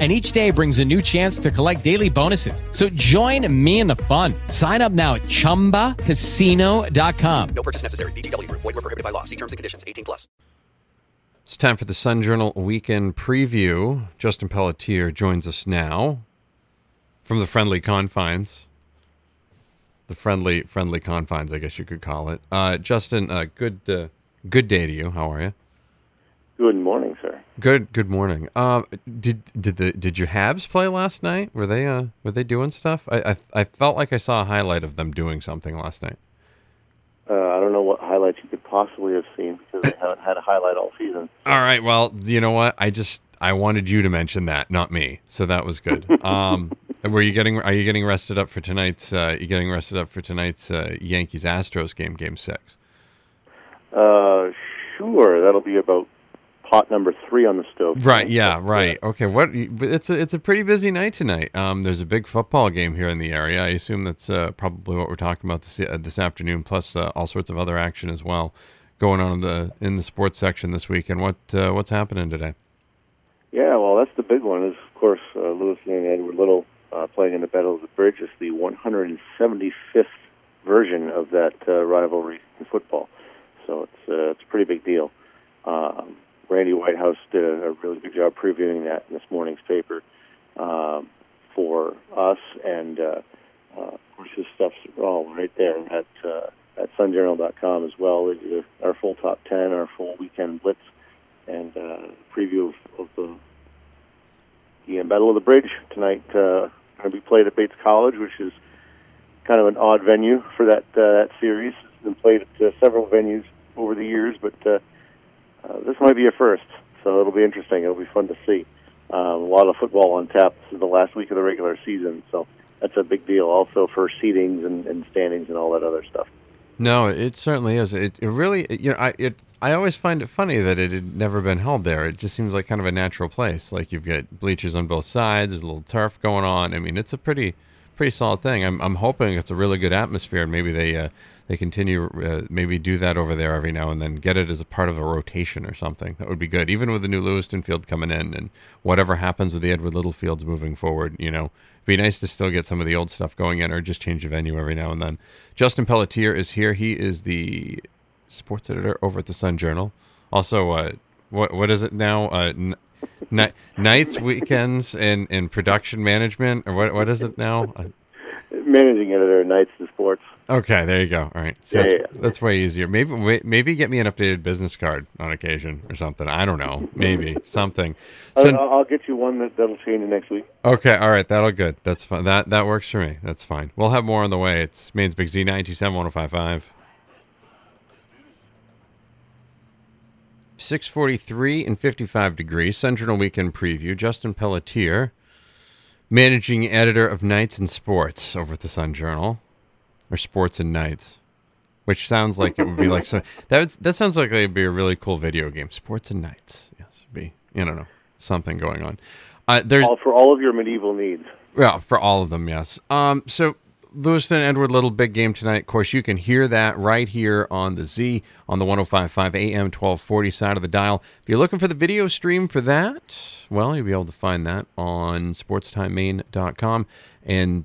and each day brings a new chance to collect daily bonuses. So join me in the fun. Sign up now at ChumbaCasino.com. No purchase necessary. VGW. Void where prohibited by law. See terms and conditions. 18 plus. It's time for the Sun Journal Weekend Preview. Justin Pelletier joins us now from the friendly confines. The friendly friendly confines, I guess you could call it. Uh, Justin, uh, good uh, good day to you. How are you? Good morning, sir. Good good morning. Um, did did the did your Habs play last night? Were they uh were they doing stuff? I I, I felt like I saw a highlight of them doing something last night. Uh, I don't know what highlights you could possibly have seen because they haven't had a highlight all season. All right. Well, you know what? I just I wanted you to mention that, not me. So that was good. Um, were you getting? Are you getting rested up for tonight's? Uh, you getting rested up for tonight's uh, Yankees Astros game, Game Six? Uh, sure. That'll be about pot number three on the stove. Right. Yeah. Right. Okay. What? It's a it's a pretty busy night tonight. Um, there's a big football game here in the area. I assume that's uh, probably what we're talking about this uh, this afternoon. Plus uh, all sorts of other action as well going on in the in the sports section this week. And what uh, what's happening today? Yeah. Well, that's the big one. Is of course uh, Lewiston Edward Little uh, playing in the Battle of the Bridge. It's the 175th version of that rivalry in football. So it's it's a pretty big deal. Um, Randy Whitehouse did a, really good job previewing that in this morning's paper um, for us, and uh, uh, of course his stuff's all right there at uh, at sunjournal.com as well. Our full top ten, our full weekend blitz, and uh, preview of, of the the Battle of the Bridge tonight. Uh, going to be played at Bates College, which is kind of an odd venue for that uh, that series. It's been played at uh, several venues over the years, but uh, uh, this might be a first, so it'll be interesting. It'll be fun to see. Um, a lot of football on tap. This is the last week of the regular season, so that's a big deal. Also for seedings and, and standings and all that other stuff. No, it certainly is. It, it really, you know, I it I always find it funny that it had never been held there. It just seems like kind of a natural place. Like you've got bleachers on both sides. There's a little turf going on. I mean, it's a pretty pretty solid thing. I'm I'm hoping it's a really good atmosphere. and Maybe they uh, they continue uh, maybe do that over there every now and then. Get it as a part of a rotation or something. That would be good. Even with the new Lewiston field coming in and whatever happens with the Edward Little fields moving forward, you know, it'd be nice to still get some of the old stuff going in or just change the venue every now and then. Justin Pelletier is here. He is the sports editor over at the Sun Journal. Also, uh, what what is it now? Uh, n- nights, weekends, and, and production management, or what what is it now? Managing editor, nights and sports. Okay, there you go. All right, so yeah, that's, yeah. that's way easier. Maybe maybe get me an updated business card on occasion or something. I don't know. Maybe something. So, I'll, I'll, get you one that, that'll change next week. Okay, all right, that'll good. That's fine. That that works for me. That's fine. We'll have more on the way. It's Maine's Big Z nine two seven one zero oh five five. 643 and 55 degrees. Central Weekend Preview. Justin Pelletier, managing editor of Nights and Sports over at the Sun Journal or Sports and Nights, which sounds like it would be like so. That would, that sounds like it'd be a really cool video game. Sports and Nights, yes, be I don't know something going on. Uh, there's all, for all of your medieval needs. Yeah, for all of them, yes. Um, so Lewiston Edward Little big game tonight. Of course, you can hear that right here on the Z on the 1055 AM 1240 side of the dial. If you're looking for the video stream for that, well, you'll be able to find that on sportstimemaine.com. And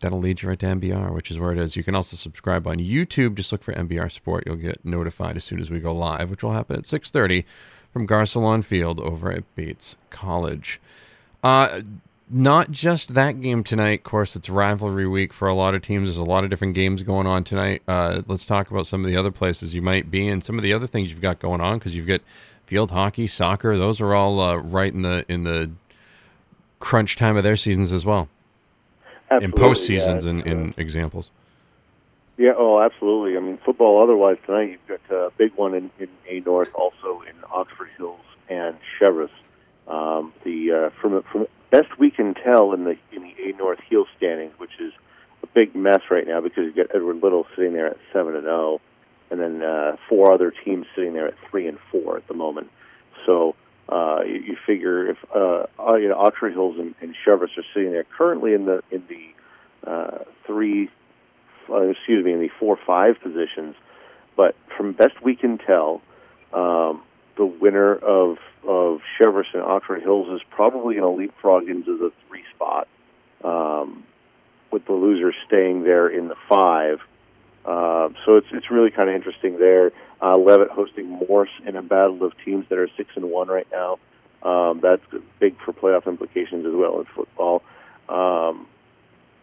that'll lead you right to MBR, which is where it is. You can also subscribe on YouTube. Just look for MBR Sport. You'll get notified as soon as we go live, which will happen at 6:30 from Garcelon Field over at Bates College. Uh, not just that game tonight. Of course, it's rivalry week for a lot of teams. There's a lot of different games going on tonight. Uh, let's talk about some of the other places you might be and some of the other things you've got going on because you've got field hockey, soccer. Those are all uh, right in the in the crunch time of their seasons as well in post seasons yeah, and in uh, examples. Yeah, oh, absolutely. I mean, football. Otherwise, tonight you've got a big one in, in A North, also in Oxford Hills and Cheverus. Um, the uh, from from best we can tell in the in the A North Heal standings, which is a big mess right now because you've got Edward Little sitting there at seven and zero, and then uh, four other teams sitting there at three and four at the moment. So uh, you, you figure if uh, uh, you know Oxford Hills and, and Cheverus are sitting there currently in the in the uh, three, uh, excuse me, in the four five positions, but from best we can tell, um, the winner of of Cheverus and Oxford Hills is probably going to leapfrog into the three spot, um, with the losers staying there in the five. Uh, so it's it's really kind of interesting there. Uh, Leavitt hosting Morse in a battle of teams that are six and one right now. Um, that's big for playoff implications as well in football. Um,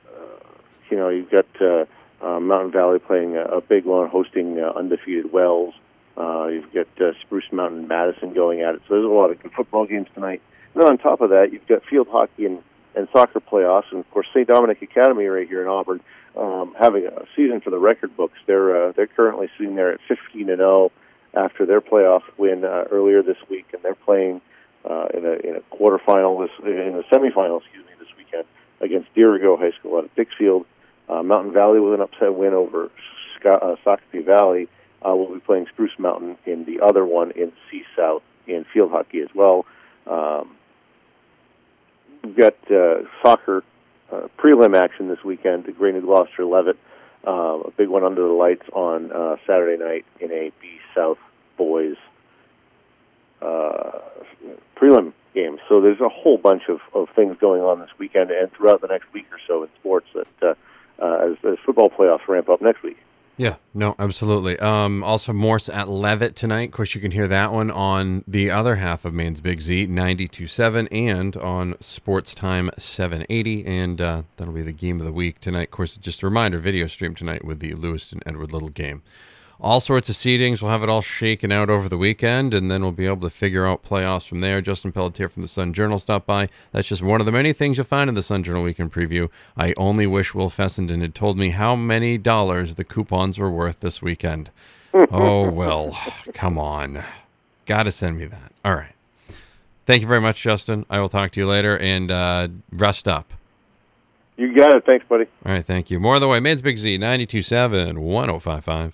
uh, you know, you've got uh, uh, Mountain Valley playing a, a big one, hosting uh, undefeated Wells. Uh, you've got uh, Spruce Mountain Madison going at it. So there's a lot of good football games tonight. And then on top of that, you've got field hockey and, and soccer playoffs, and of course St. Dominic Academy right here in Auburn um, having a season for the record books. They're uh, they're currently sitting there at 15 and 0 after their playoff win uh, earlier this week, and they're playing uh, in a in a quarterfinal this in a semifinal, excuse me, this weekend against Dirigo High School out of Dixfield. Uh, Mountain Valley with an upset win over Scott, uh, Sacopee Valley. Uh, we'll be playing Spruce Mountain in the other one in C South in field hockey as well. Um, we've got uh, soccer uh, prelim action this weekend. The Gray New Gloucester Leavitt, uh, a big one under the lights on uh, Saturday night in a B South boys uh, prelim game. So there's a whole bunch of, of things going on this weekend and throughout the next week or so in sports that uh, uh, as, as football playoffs ramp up next week. Yeah, no, absolutely. Um, also, Morse at Leavitt tonight. Of course, you can hear that one on the other half of Maine's Big Z, 92.7, and on Sports Time 780. And uh, that'll be the game of the week tonight. Of course, just a reminder video stream tonight with the Lewiston Edward Little game all sorts of seedings. We'll have it all shaken out over the weekend, and then we'll be able to figure out playoffs from there. Justin Pelletier from the Sun Journal stopped by. That's just one of the many things you'll find in the Sun Journal Weekend Preview. I only wish Will Fessenden had told me how many dollars the coupons were worth this weekend. oh, Will, come on. Got to send me that. All right. Thank you very much, Justin. I will talk to you later, and uh, rest up. You got it. Thanks, buddy. All right, thank you. More on the way. Maine's Big Z, 92.7, 105.5.